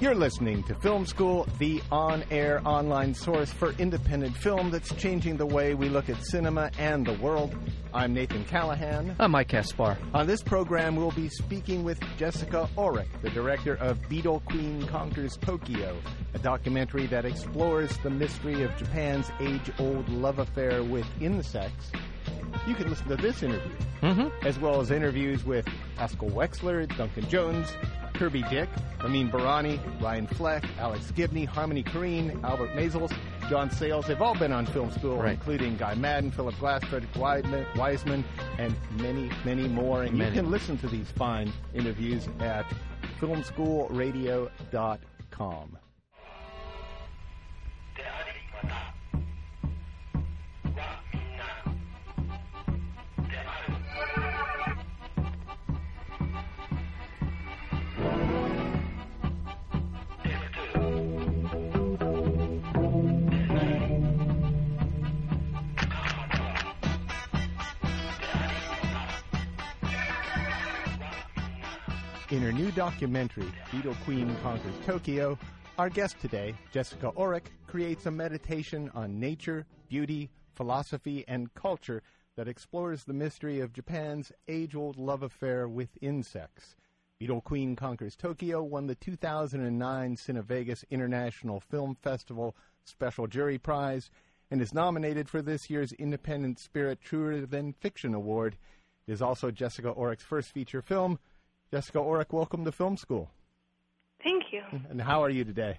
You're listening to Film School, the on air online source for independent film that's changing the way we look at cinema and the world. I'm Nathan Callahan. I'm Mike Caspar. On this program, we'll be speaking with Jessica Oreck, the director of Beetle Queen Conquers Tokyo, a documentary that explores the mystery of Japan's age old love affair with insects. You can listen to this interview, Mm-hmm. as well as interviews with Haskell Wexler, Duncan Jones, Kirby Dick, Ramin Bahrani, Ryan Fleck, Alex Gibney, Harmony Korine, Albert Maysles, John Sayles. They've all been on Film School, Right. including Guy Maddin, Philip Glass, Frederick Wiseman, Wiseman, and many, many more. And Many. you can listen to these fine interviews at filmschoolradio.com. her new documentary, Beetle Queen Conquers Tokyo, our guest today, Jessica Oreck, creates a meditation on nature, beauty, philosophy, and culture that explores the mystery of Japan's age old love affair with insects. Beetle Queen Conquers Tokyo won the 2009 Cinevegas International Film Festival Special Jury Prize and is nominated for this year's Independent Spirit Truer Than Fiction Award. It is also Jessica Oreck's first feature film. Jessica Oreck, welcome to Film School. Thank you. And how are you today?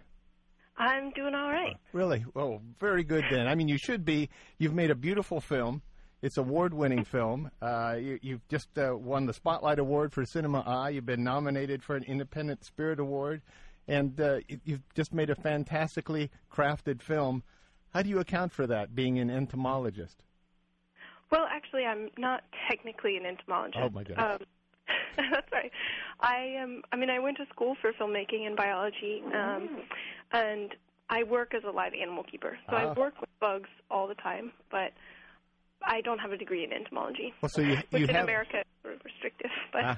I'm doing all right. Really? Well, very good then. I mean, you should be. You've made a beautiful film. It's award-winning film. Uh, you, you've just uh, won the Spotlight Award for Cinema Eye. You've been nominated for an Independent Spirit Award, and uh, you- you've just made a fantastically crafted film. How do you account for that, being an entomologist? Well, actually, I'm not technically an entomologist. Oh, my goodness. Um, that's right. I am. I mean, I went to school for filmmaking and biology, um, and I work as a live animal keeper. So Ah. I work with bugs all the time, but I don't have a degree in entomology. Well, so you Which you in have. America is sort of restrictive. But Ah.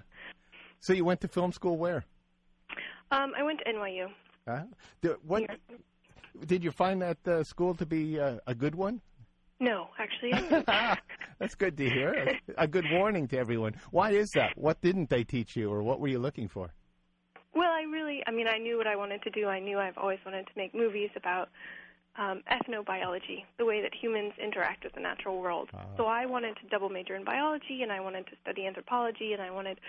So you went to film school where? um, I went to NYU. Huh? Did, what did you find that uh, school to be uh, a good one? No, actually, That's good to hear. A good warning to everyone. Why is that? What didn't they teach you, or what were you looking for? Well, I really, I mean, I knew what I wanted to do. I knew I've always wanted to make movies about um, ethnobiology, the way that humans interact with the natural world. Ah. So I wanted to double major in biology, and I wanted to study anthropology, and I wanted,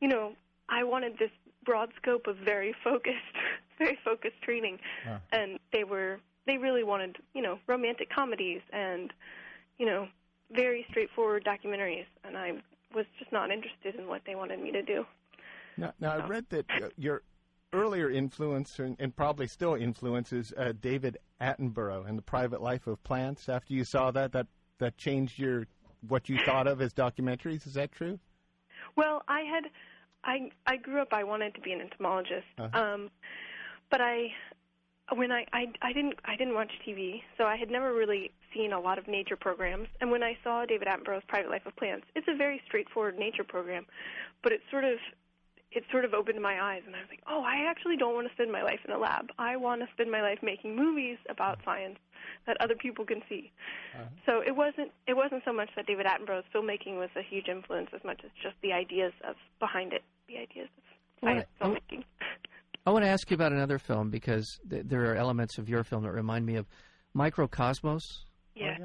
you know, I wanted this broad scope of very focused, very focused training. Ah. And they were, they really wanted, you know, romantic comedies and, you know, very straightforward documentaries, and I was just not interested in what they wanted me to do. Now, now I read that uh, your earlier influence, and, and probably still influences, uh, David Attenborough and the Private Life of Plants. After you saw that, that that changed your what you thought of as documentaries. Is that true? Well, I had, I I grew up. I wanted to be an entomologist, Uh-huh. um, but I, when I, I I didn't I didn't watch TV, so I had never really seen a lot of nature programs. And when I saw David Attenborough's Private Life of Plants, it's a very straightforward nature program, but it sort of it sort of opened my eyes, and I was like, oh, I actually don't want to spend my life in a lab. I want to spend my life making movies about science that other people can see. Uh-huh. So it wasn't it wasn't so much that David Attenborough's filmmaking was a huge influence as much as just the ideas of behind it, the ideas of science Well, filmmaking. I want to ask you about another film because th- there are elements of your film that remind me of Microcosmos. Yeah. Oh,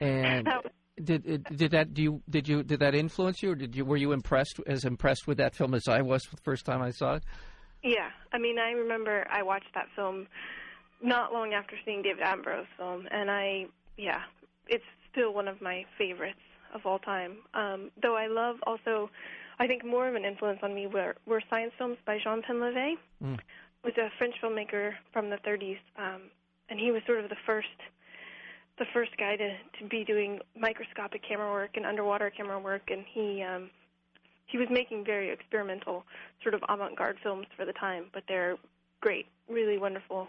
yeah. And did it, did that do you did you did that influence you or did you were you impressed as impressed with that film as I was the first time I saw it? Yeah, I mean, I remember I watched that film not long after seeing David Attenborough's film, and I, yeah, it's still one of my favorites of all time. Um, though I love also, I think more of an influence on me were, were science films by Jean Painlevé, Mm. who's a French filmmaker from the 30s, um, and he was sort of the first. The first guy to, to be doing microscopic camera work and underwater camera work, and he um, he was making very experimental sort of avant-garde films for the time, but they're great, really wonderful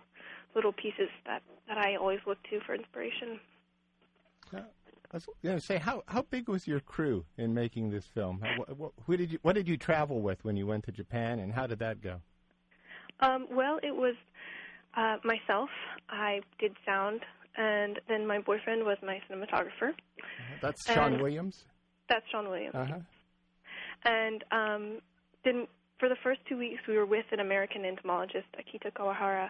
little pieces that that I always look to for inspiration. I was going to say, how how big was your crew in making this film? How, wh- wh- who did you what did you travel with when you went to Japan, and how did that go? Um, well, it was uh, myself. I did sound, and then my boyfriend was my cinematographer. That's Sean And- Williams. That's Sean Williams. Uh huh. And um, then for the first two weeks, we were with an American entomologist, Akito Kawahara,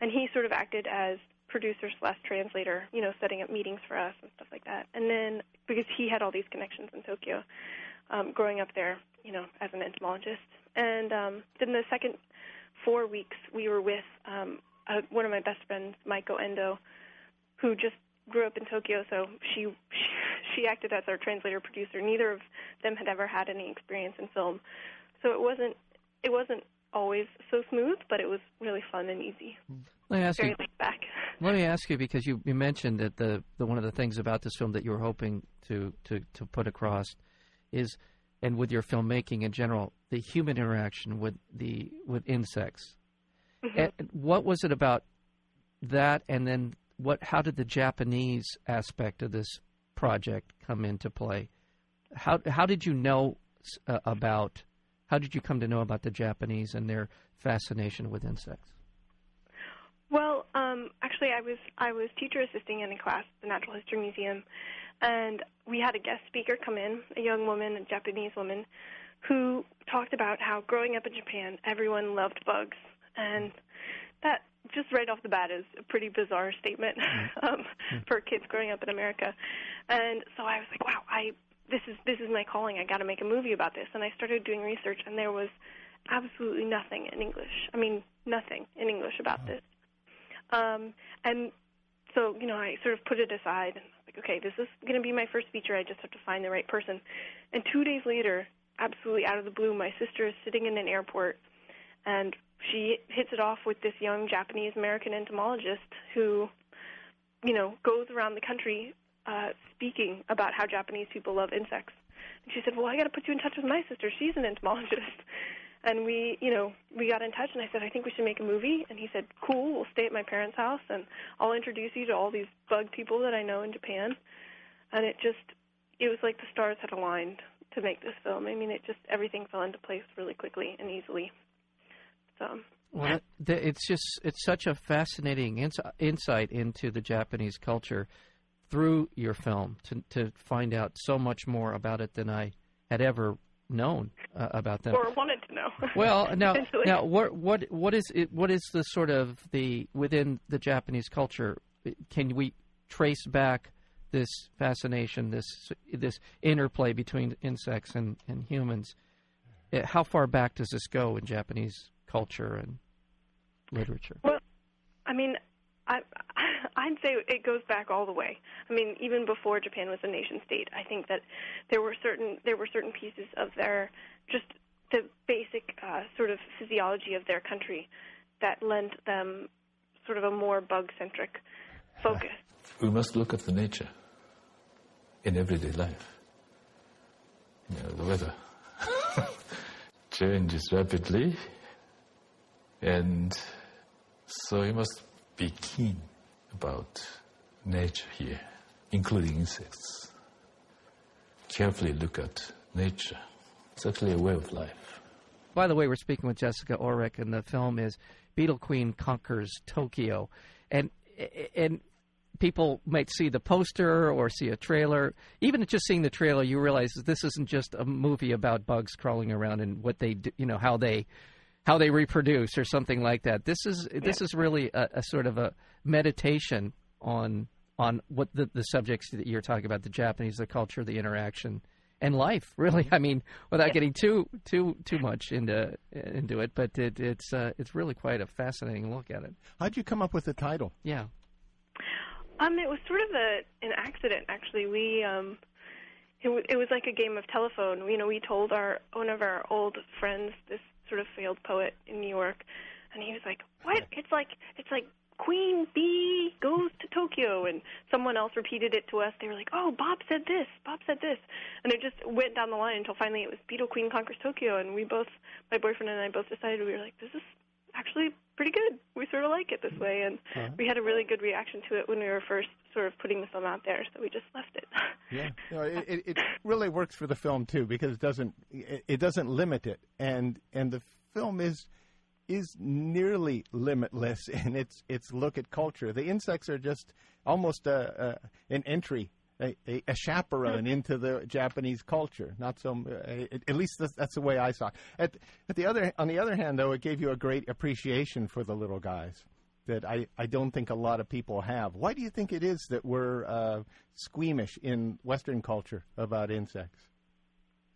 and he sort of acted as producer slash translator, you know, setting up meetings for us and stuff like that. And then because he had all these connections in Tokyo, um, growing up there, you know, as an entomologist. And um, then the second four weeks, we were with um, uh, one of my best friends, Maiko Endo, who just grew up in Tokyo, so she, she she acted as our translator producer. Neither of them had ever had any experience in film, so it wasn't it wasn't always so smooth, but it was really fun and easy, Let me ask very you. laid back. Let me ask you because you, you mentioned that the, the one of the things about this film that you were hoping to, to, to put across is, and with your filmmaking in general, the human interaction with the with insects. And what was it about that, and then what? How did the Japanese aspect of this project come into play? How how did you know uh, about? How did you come to know about the Japanese and their fascination with insects? Well, um, actually, I was I was teacher assisting in a class at the Natural History Museum, and we had a guest speaker come in, a young woman, a Japanese woman, who talked about how growing up in Japan, everyone loved bugs, and that just right off the bat is a pretty bizarre statement um, for kids growing up in America. And so I was like, wow, I this is this is my calling. I got to make a movie about this. And I started doing research, and there was absolutely nothing in English. I mean, nothing in English about this. Um, and so, you know, I sort of put it aside and like, okay, this is going to be my first feature. I just have to find the right person. And two days later, absolutely out of the blue, my sister is sitting in an airport, and she hits it off with this young Japanese American entomologist who, you know, goes around the country uh, speaking about how Japanese people love insects. And she said, "Well, I got to put you in touch with my sister. She's an entomologist." And we, you know, we got in touch, and I said, "I think we should make a movie." And he said, "Cool, we'll stay at my parents' house, and I'll introduce you to all these bug people that I know in Japan." And it just, it was like the stars had aligned to make this film. I mean, it just everything fell into place really quickly and easily. So. Well, it's just it's such a fascinating ins- insight into the Japanese culture through your film to to find out so much more about it than I had ever known uh, about them. or wanted to know. Well, now, now, what, what, what is it? What is the sort of the within the Japanese culture? Can we trace back this fascination, this this interplay between insects and, and humans? Uh, How far back does this go in Japanese culture and literature? Well, I mean, I I'd say it goes back all the way. I mean, even before Japan was a nation state, I think that there were certain there were certain pieces of their just the basic uh, sort of physiology of their country that lent them sort of a more bug centric focus. We must look at the nature in everyday life. You know, the weather changes rapidly, and so you must be keen about nature here, including insects. Carefully look at nature. It's actually a way of life. By the way, we're speaking with Jessica Oreck, and the film is Beetle Queen Conquers Tokyo, and and people might see the poster or see a trailer. Even just seeing the trailer, you realize that this isn't just a movie about bugs crawling around and what they, do, you know, how they how they reproduce or something like that. This is this is really a, a sort of a meditation on on what the, the subjects that you're talking about: the Japanese, the culture, the interaction, and life. Really, I mean, without getting too too too much into into it, but it, it's uh, it's really quite a fascinating look at it. How'd you come up with the title? Yeah. Um, it was sort of a an accident actually. We um, it, w- it was like a game of telephone. You know, we told our one of our old friends, this sort of failed poet in New York, and he was like, "What? It's like it's like Queen Bee goes to Tokyo," and someone else repeated it to us. They were like, "Oh, Bob said this. Bob said this," and it just went down the line until finally it was Beetle Queen conquers Tokyo, and we both, my boyfriend and I, both decided we were like, "This is actually pretty good. We sort of like it this way, and we had a really good reaction to it when we were first sort of putting the film out there, so we just left it. Yeah, no, it, it, it really works for the film too because it doesn't it, it doesn't limit it, and and the film is is nearly limitless in its its look at culture. The insects are just almost a, a an entry, a, a, a, chaperone into the Japanese culture. Not so, uh, at least that's, that's, the way I saw it. At, at the other, on the other hand, though, it gave you a great appreciation for the little guys that I, I don't think a lot of people have. Why do you think it is that we're uh, squeamish in Western culture about insects?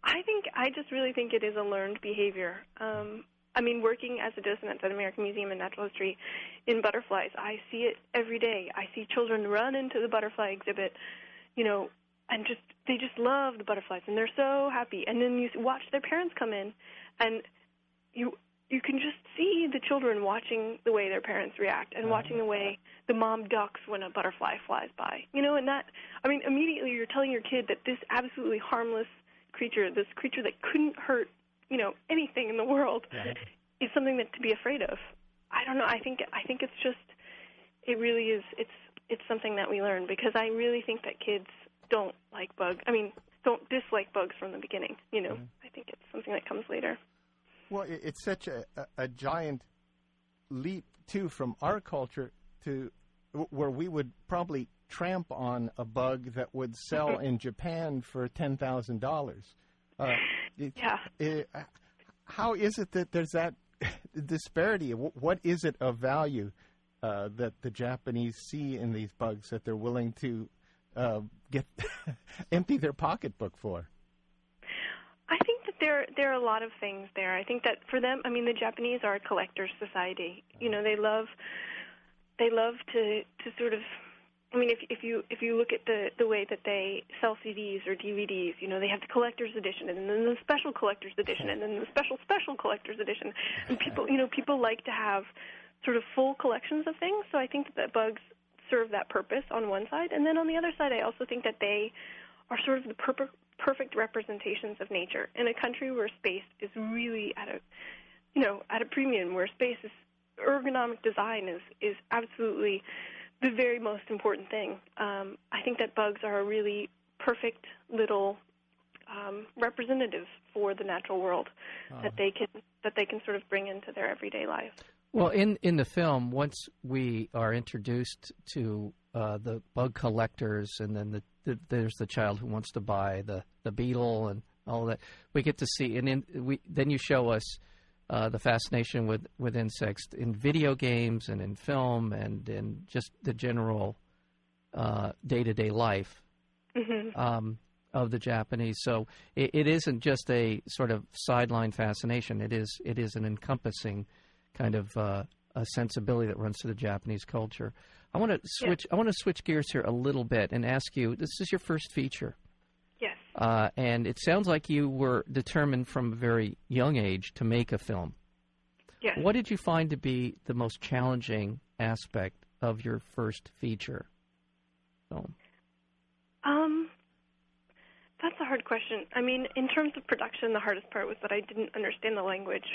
I think I just really think it is a learned behavior. Um, I mean, working as a docent at the American Museum of Natural History in butterflies, I see it every day. I see children run into the butterfly exhibit, you know, and just they just love the butterflies and they're so happy. And then you watch their parents come in, and you you can just see the children watching the way their parents react and watching the way the mom ducks when a butterfly flies by. You know, and that I mean, immediately you're telling your kid that this absolutely harmless creature, this creature that couldn't hurt you know anything in the world yeah. is something that to be afraid of. I don't know. I think I think it's just it really is. It's it's something that we learn because I really think that kids don't like bugs. I mean, don't dislike bugs from the beginning. You know, mm-hmm. I think it's something that comes later. Well, it's such a, a, a giant leap too from our culture to where we would probably tramp on a bug that would sell in Japan for ten thousand uh, dollars. Yeah. It, how is it that there's that disparity? What is it of value uh, that the Japanese see in these bugs that they're willing to uh, get empty their pocketbook for? I think that there there are a lot of things there. I think that for them, I mean, the Japanese are a collector's society. You know, they love they love to to sort of I mean, if if you if you look at the the way that they sell CDs or DVDs, you know, they have the collector's edition and then the special collector's edition and then the special special collector's edition. And people, you know, people like to have sort of full collections of things. So I think that bugs serve that purpose on one side, and then on the other side, I also think that they are sort of the per- perfect representations of nature in a country where space is really at a you know at a premium, where space is ergonomic design is is absolutely the very most important thing. Um, I think that bugs are a really perfect little um, representative for the natural world uh. that they can that they can sort of bring into their everyday life. Well, in in the film, once we are introduced to uh, the bug collectors, and then the, the, there's the child who wants to buy the, the beetle and all that, we get to see, and in, we then you show us uh, the fascination with, with insects in video games and in film and in just the general day to day life mm-hmm. um, of the Japanese. So it, it isn't just a sort of sideline fascination. It is it is an encompassing kind of uh, a sensibility that runs through the Japanese culture. I want to switch. Yeah. I want to switch gears here a little bit and ask you. This is your first feature. Yes. Uh, and it sounds like you were determined from a very young age to make a film. Yes. What did you find to be the most challenging aspect of your first feature film? Um, that's a hard question. I mean, in terms of production, the hardest part was that I didn't understand the language.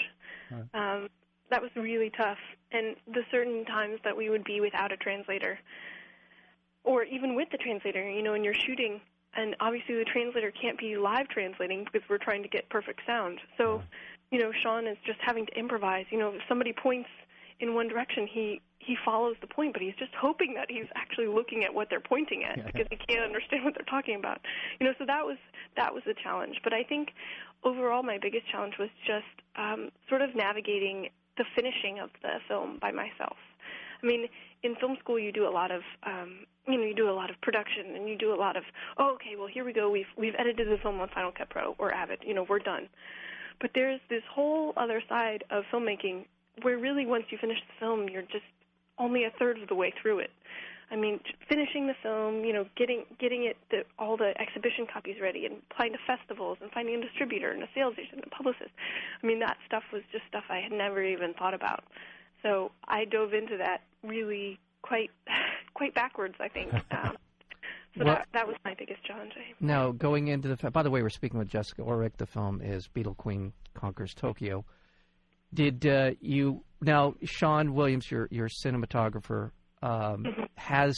Right. Um, that was really tough, and the certain times that we would be without a translator, or even with the translator, you know, when you're shooting and obviously the translator can't be live translating because we're trying to get perfect sound. So, you know, Sean is just having to improvise. You know, if somebody points in one direction, he he follows the point, but he's just hoping that he's actually looking at what they're pointing at because he can't understand what they're talking about. You know, so that was that was a challenge. But I think overall, my biggest challenge was just um, sort of navigating the finishing of the film by myself. I mean, in film school, you do a lot of um, you know you do a lot of production and you do a lot of oh okay well here we go. We've we've edited the film on Final Cut Pro. Or Avid you know we're done. But there's this whole other side of filmmaking where really once you finish the film you're just only a third of the way through it. I mean finishing the film you know getting getting it the, all the exhibition copies ready and applying to festivals and finding a distributor and a sales agent and a publicist. I mean that stuff was just stuff I had never even thought about so I dove into that really quite quite backwards, I think. Um, so well, that, that was my biggest challenge. Now, going into the film, by the way, we're speaking with Jessica Oreck. The film is Beetle Queen Conquers Tokyo. Did uh, you now Sean Williams, your your cinematographer, um, mm-hmm. has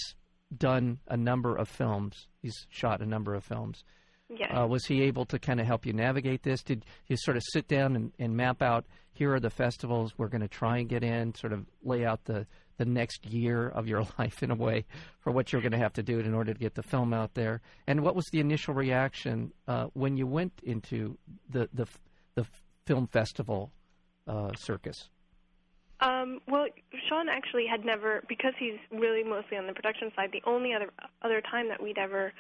done a number of films. He's shot a number of films. Yes. Uh, was he able to kind of help you navigate this? Did you sort of sit down and, and map out here are the festivals we're going to try and get in, sort of lay out the, the next year of your life in a way for what you're going to have to do in order to get the film out there? And what was the initial reaction uh, when you went into the, the, the film festival uh, circus? Um, well, Sean actually had never, because he's really mostly on the production side. The only other other time that we'd ever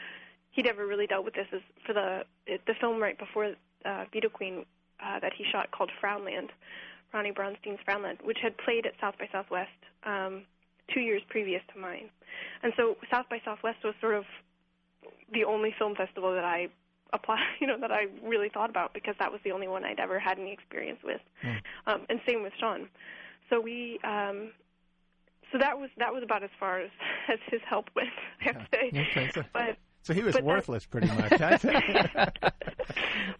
he'd ever really dealt with this is for the the film right before uh, Beetle Queen uh, that he shot called Frownland, Ronnie Bronstein's Frownland, which had played at South by Southwest um, two years previous to mine, and so South by Southwest was sort of the only film festival that I apply, you know, that I really thought about because that was the only one I'd ever had any experience with, mm. um, and same with Sean. So we, um, so that was that was about as far as, as his help went, I have to say. Okay, so, but so he was worthless, pretty much. well,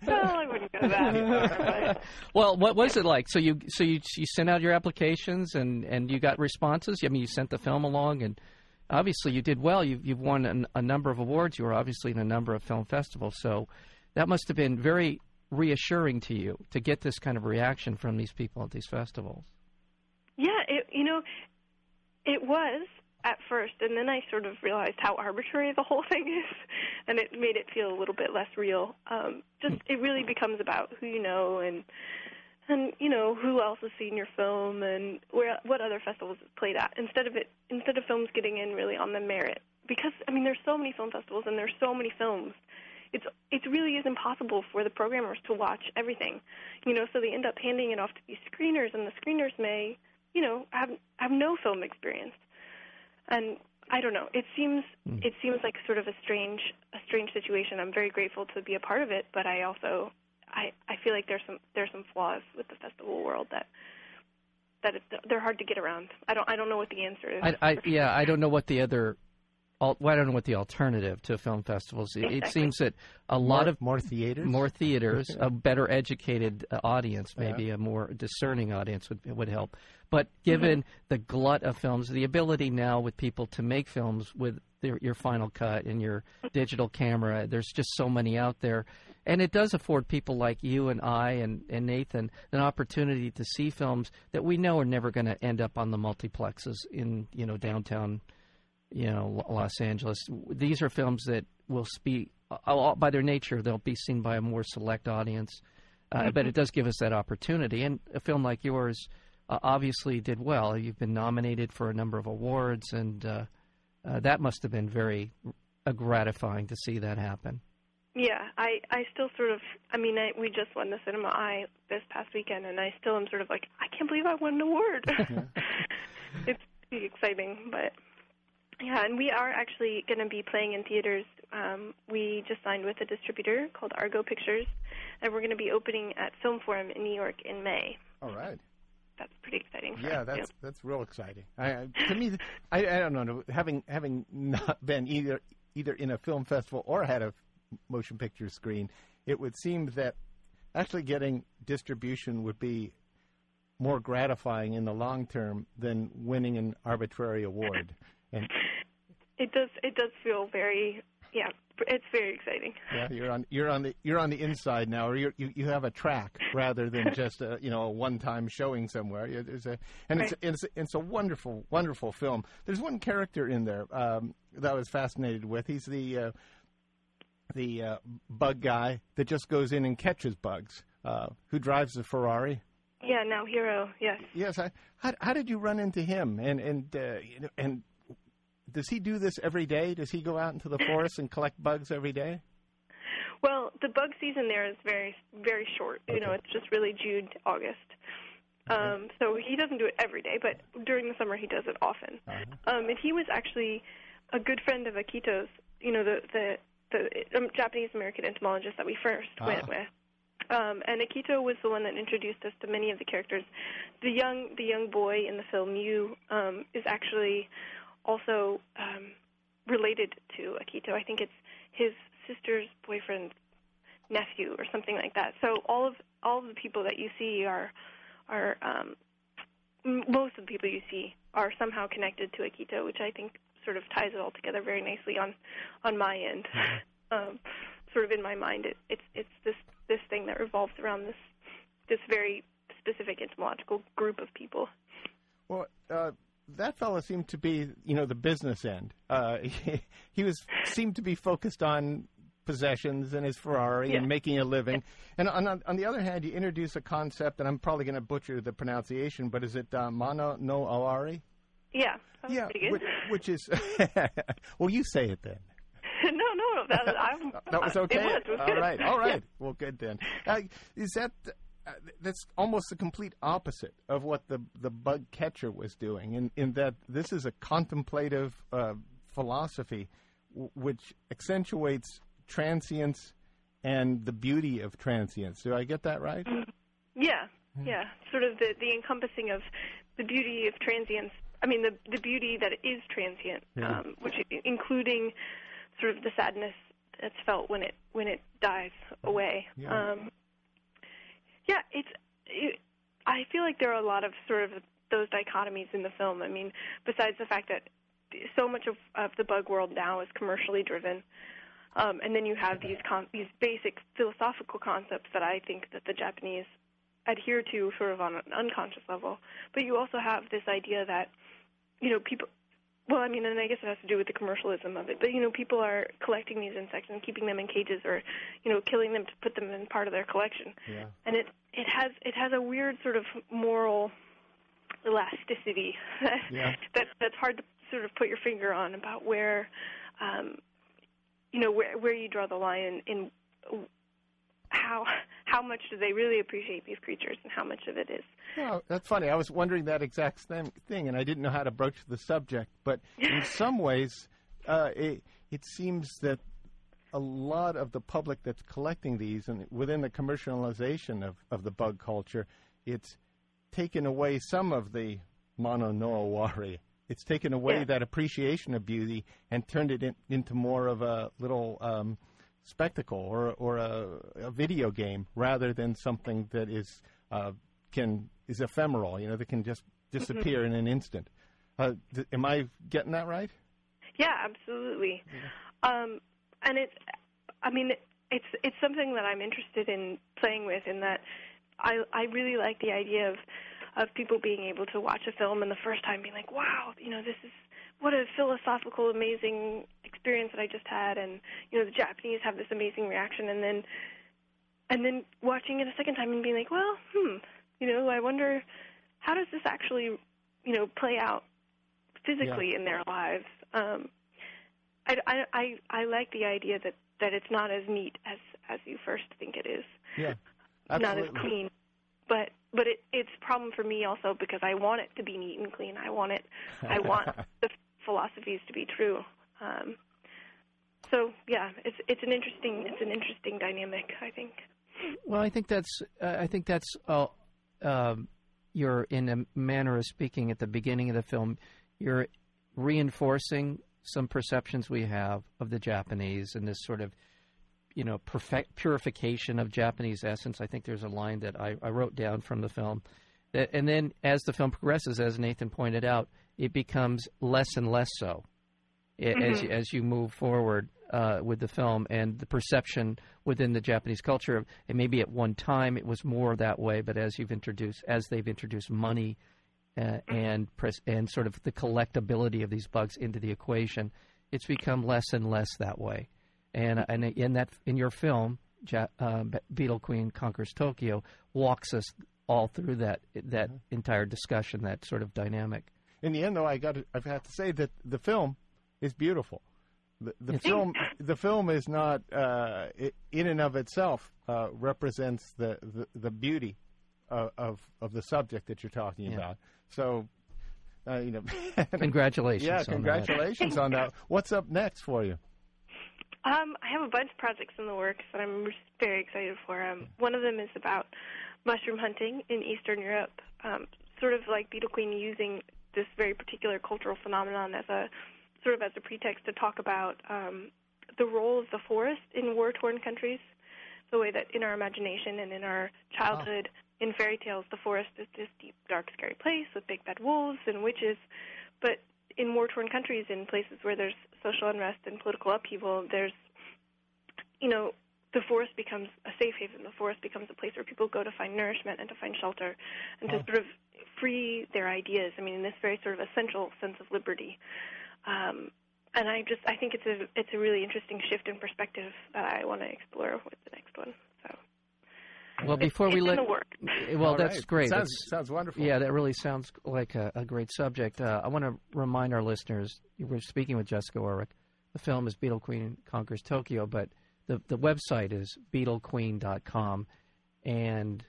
I wouldn't go that far. Well, what was it like? So you so you you sent out your applications and and you got responses. I mean, you sent the film along, and obviously you did well. You've you've won an, a number of awards. You were obviously in a number of film festivals. So that must have been very reassuring to you to get this kind of reaction from these people at these festivals. Yeah, it, you know, it was at first, and then I sort of realized how arbitrary the whole thing is, and it made it feel a little bit less real. Um, just it really becomes about who you know and and you know who else has seen your film and where what other festivals it's played at instead of it instead of films getting in really on the merit. Because I mean there's so many film festivals and there's so many films. It's it really is impossible for the programmers to watch everything. You know so they end up handing it off to these screeners and the screeners may you know have have no film experience and I don't know. It seems mm. it seems like sort of a strange a strange situation. I'm very grateful to be a part of it, but I also I I feel like there's some there's some flaws with the festival world that that it, they're hard to get around. I don't I don't know what the answer is. I, I yeah I don't know what the other well, I don't know what the alternative to film festivals. It, exactly. it seems that a lot more, of more theaters, more theaters, a better educated uh, audience, maybe yeah. a more discerning audience would would help. But given mm-hmm. the glut of films, the ability now with people to make films with their, your Final Cut and your digital camera, there's just so many out there, and it does afford people like you and I and, and Nathan an opportunity to see films that we know are never going to end up on the multiplexes in you know downtown you know Los Angeles. These are films that will speak uh, by their nature. They'll be seen by a more select audience, uh, mm-hmm. but it does give us that opportunity. And a film like yours uh, obviously did well. You've been nominated for a number of awards, and uh, uh that must have been very uh, gratifying to see that happen. Yeah, I I still sort of I mean I, we just won the Cinema Eye this past weekend, and I still am sort of like I can't believe I won an award. it's pretty exciting, but yeah, and we are actually going to be playing in theaters. Um, we just signed with a distributor called Argot Pictures, and we're going to be opening at Film Forum in New York in May. All right. That's pretty exciting. yeah, that's too. that's real exciting. I, to me, I, I don't know. Having having not been either either in a film festival or had a motion picture screen, it would seem that actually getting distribution would be more gratifying in the long term than winning an arbitrary award. And it does it does feel very yeah it's very exciting. Yeah, you're on you're on the you're on the inside now, or you you you have a track rather than just a you know a one time showing somewhere. There's a and right. it's, it's it's a wonderful wonderful film. There's one character in there um, that I was fascinated with. He's the uh, the uh, bug guy that just goes in and catches bugs. Uh, who drives the Ferrari? Yeah, now hero. Yes. Yes. I, how, how did you run into him? And and uh, you know, and does he do this every day? Does he go out into the forest and collect bugs every day? Well, the bug season there is very very short. Okay. You know, it's just really June to August. Um, so he doesn't do it every day, but during the summer he does it often. Uh-huh. Um, and he was actually a good friend of Akito's. You know, the the the um, Japanese American entomologist that we first uh-huh. went with. Um, and Akito was the one that introduced us to many of the characters. The young the young boy in the film Yu um, is actually also um, related to Akito. I think it's his sister's boyfriend's nephew or something like that. So all of all of the people that you see are are um, most of the people you see are somehow connected to Akito, which I think sort of ties it all together very nicely on on my end. Mm-hmm. um, sort of in my mind, it, it's it's this this thing that revolves around this this very specific entomological group of people. Well, uh, that fellow seemed to be, you know, the business end. Uh, he, he was seemed to be focused on possessions and his Ferrari Yeah. and making a living. And on, on the other hand, you introduce a concept, and I'm probably going to butcher the pronunciation, but is it uh, mono no aware? Yeah, Yeah, which, which is well, you say it then. no, no, that That was okay. It was, it was all right, all right. Well, good then. Uh, is that uh, that's almost the complete opposite of what the the bug catcher was doing? In in that this is a contemplative uh, philosophy, w- which accentuates transience and the beauty of transience. Do I get that right? Yeah, yeah. Sort of the the encompassing of the beauty of transience. I mean, the the beauty that is transient, Yeah. um, which including sort of the sadness that's felt when it when it dies away. Yeah. Um, yeah, it's. It, I feel like there are a lot of sort of those dichotomies in the film. I mean, besides the fact that so much of, of the bug world now is commercially driven, um, and then you have these con- these basic philosophical concepts that I think that the Japanese adhere to sort of on an unconscious level. But you also have this idea that you know people. Well, I mean, and I guess it has to do with the commercialism of it. But you know, people are collecting these insects and keeping them in cages, or you know, killing them to put them in part of their collection. Yeah. And it it has it has a weird sort of moral elasticity Yeah. that that's hard to sort of put your finger on about where um, you know where where you draw the line in, in how how much do they really appreciate these creatures and how much of it is Well, that's funny. I was wondering that exact same thing, and I didn't know how to broach the subject. But in some ways, uh, it, it seems that a lot of the public that's collecting these, and within the commercialization of, of the bug culture, it's taken away some of the mono no aware. It's taken away Yeah. that appreciation of beauty and turned it in, into more of a little um, spectacle or or a, a video game rather than something that is uh, can is ephemeral. You know, that can just disappear in an instant. Uh, th- am I getting that right? Yeah, absolutely. Um, and it's, I mean, it's it's something that I'm interested in playing with. In that, I I really like the idea of of people being able to watch a film and the first time being like, wow, you know, this is what a philosophical, amazing experience that I just had, and you know, the Japanese have this amazing reaction, and then and then watching it a second time and being like, well, hmm, you know, I wonder how does this actually, you know, play out physically in their lives. Um, I, I, I, I like the idea that, that it's not as neat as, as you first think it is, Yeah, absolutely. not as clean. But but it, it's a problem for me also because I want it to be neat and clean. I want it. I want the philosophies to be true. Um, so yeah, it's it's an interesting it's an interesting dynamic. I think. Well, I think that's uh, I think that's uh, um, you're in a manner of speaking at the beginning of the film. You're reinforcing some perceptions we have of the Japanese and this sort of you know perfect purification of Japanese essence. I think there's a line that I, I wrote down from the film. And then as the film progresses, as Nathan pointed out, it becomes less and less so i- as you, as you move forward uh, with the film and the perception within the Japanese culture. And maybe at one time it was more that way, but as you've introduced, as they've introduced money uh, and pres- and sort of the collectability of these bugs into the equation, it's become less and less that way. And and in that in your film, ja- uh, Beetle Queen Conquers Tokyo walks us all through that that entire discussion, that sort of dynamic. In the end, though, I got to, I've had to say that the film is beautiful. The, the It's- film, the film is not uh, i in and of itself uh, represents the, the, the beauty of, of of the subject that you're talking Yeah. about. So, uh, you know, Congratulations! yeah, on that. congratulations on that. What's up next for you? Um, I have a bunch of projects in the works that I'm very excited for. Um, one of them is about mushroom hunting in Eastern Europe, um, sort of like Beetle Queen using this very particular cultural phenomenon as a sort of as a pretext to talk about um, the role of the forest in war-torn countries. The way that in our imagination and in our childhood, in fairy tales, the forest is this deep, dark, scary place with big bad wolves and witches. But in war-torn countries, in places where there's social unrest and political upheaval, there's, you know, the forest becomes a safe haven. The forest becomes a place where people go to find nourishment and to find shelter and to sort of free their ideas. I mean, in this very sort of essential sense of liberty. Um, and I just I think it's a it's a really interesting shift in perspective that I want to explore with the next one. So Well, before it's we in let work. well, All that's right. great. Sounds, That's- sounds wonderful. Yeah, that really sounds like a, a great subject. Uh, I want to remind our listeners we're speaking with Jessica Oreck. The film is Beetle Queen Conquers Tokyo, but the, the website is beetlequeen.com. And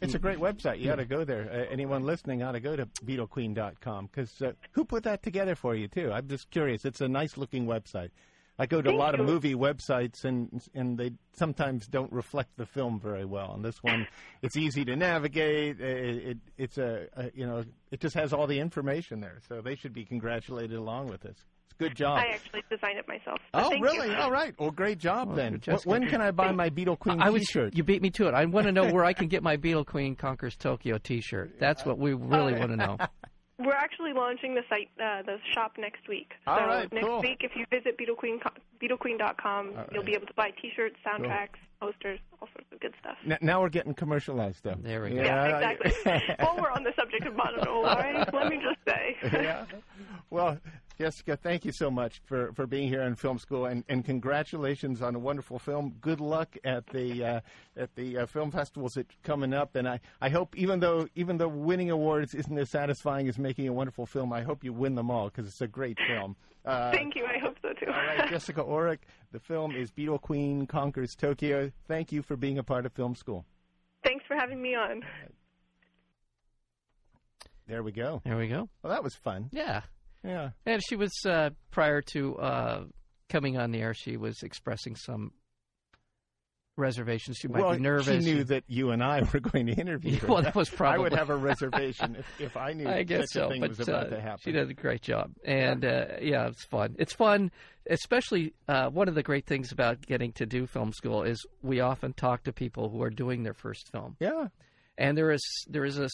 It's a great website. You ought to go there. Uh, anyone listening ought to go to BeetleQueen.com because uh, who put that together for you too? I'm just curious. It's a nice looking website. I go to a Thank lot of movie websites and and they sometimes don't reflect the film very well. And this one, it's easy to navigate. It, it it's a, a you know it just has all the information there. So they should be congratulated along with this. It's a good job. I actually designed it myself. so oh thank really? You. All right. Well, great job Well, then. Jessica- when can I buy my Beetle Queen I was T-shirt? you beat me to it. I want to know where I can get my Beetle Queen Conquers Tokyo T-shirt. That's what we really want to know. We're actually launching the site, uh, the shop next week. All so right, next cool. week, if you visit BeetleQueen, BeetleQueen.com, All you'll be able to buy T-shirts, soundtracks, posters, all sorts of good stuff. N- now we're getting commercialized though. There we go. Yeah, I- exactly. While we're on the subject of Mononoke, let me just say. yeah. Well, Jessica, thank you so much for, for being here in film school, and, and congratulations on a wonderful film. Good luck at the uh, at the uh, film festivals that coming up, and I, I hope even though even though winning awards isn't as satisfying as making a wonderful film, I hope you win them all because it's a great film. Uh, Thank you. I hope so too. all right, Jessica Oreck. The film is Beetle Queen Conquers Tokyo. Thank you for being a part of film school. Thanks for having me on. There we go. There we go. Well, that was fun. Yeah. Yeah. And she was uh, prior to uh, coming on the air. She was expressing some reservations. She might well, be nervous. she knew that you and I were going to interview her. well, that was probably. I would have a reservation if, if I knew I guess such a so, thing but was about uh, to happen. she did a great job, and uh, yeah, it's fun. It's fun, especially uh, one of the great things about getting to do film school is we often talk to people who are doing their first film, Yeah, and there is there is this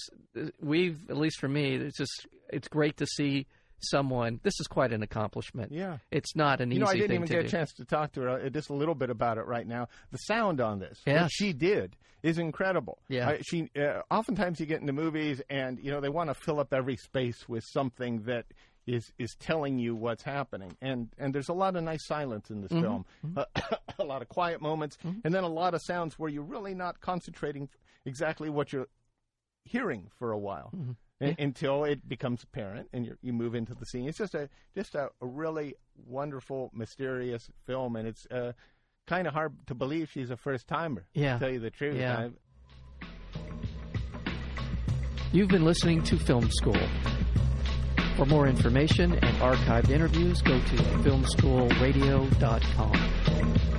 we've at least for me it's just it's great to see someone. This is quite an accomplishment. yeah. It's not an You easy know, I didn't even get do. a chance to talk to her uh, just a little bit about it right now. The sound on this, what she did, is incredible. Yeah. She uh, oftentimes you get into movies and you know they want to fill up every space with something that is is telling you what's happening, and and there's a lot of nice silence in this Mm-hmm. film, Uh, a lot of quiet moments, and then a lot of sounds where you're really not concentrating exactly what you're hearing for a while. Mm-hmm. Until it becomes apparent, and you you move into the scene. It's just a just a, a really wonderful, mysterious film, and it's uh, kind of hard to believe she's a first timer. Yeah. to tell you the truth. Yeah. I- You've been listening to Film School. For more information and archived interviews, go to filmschoolradio.com.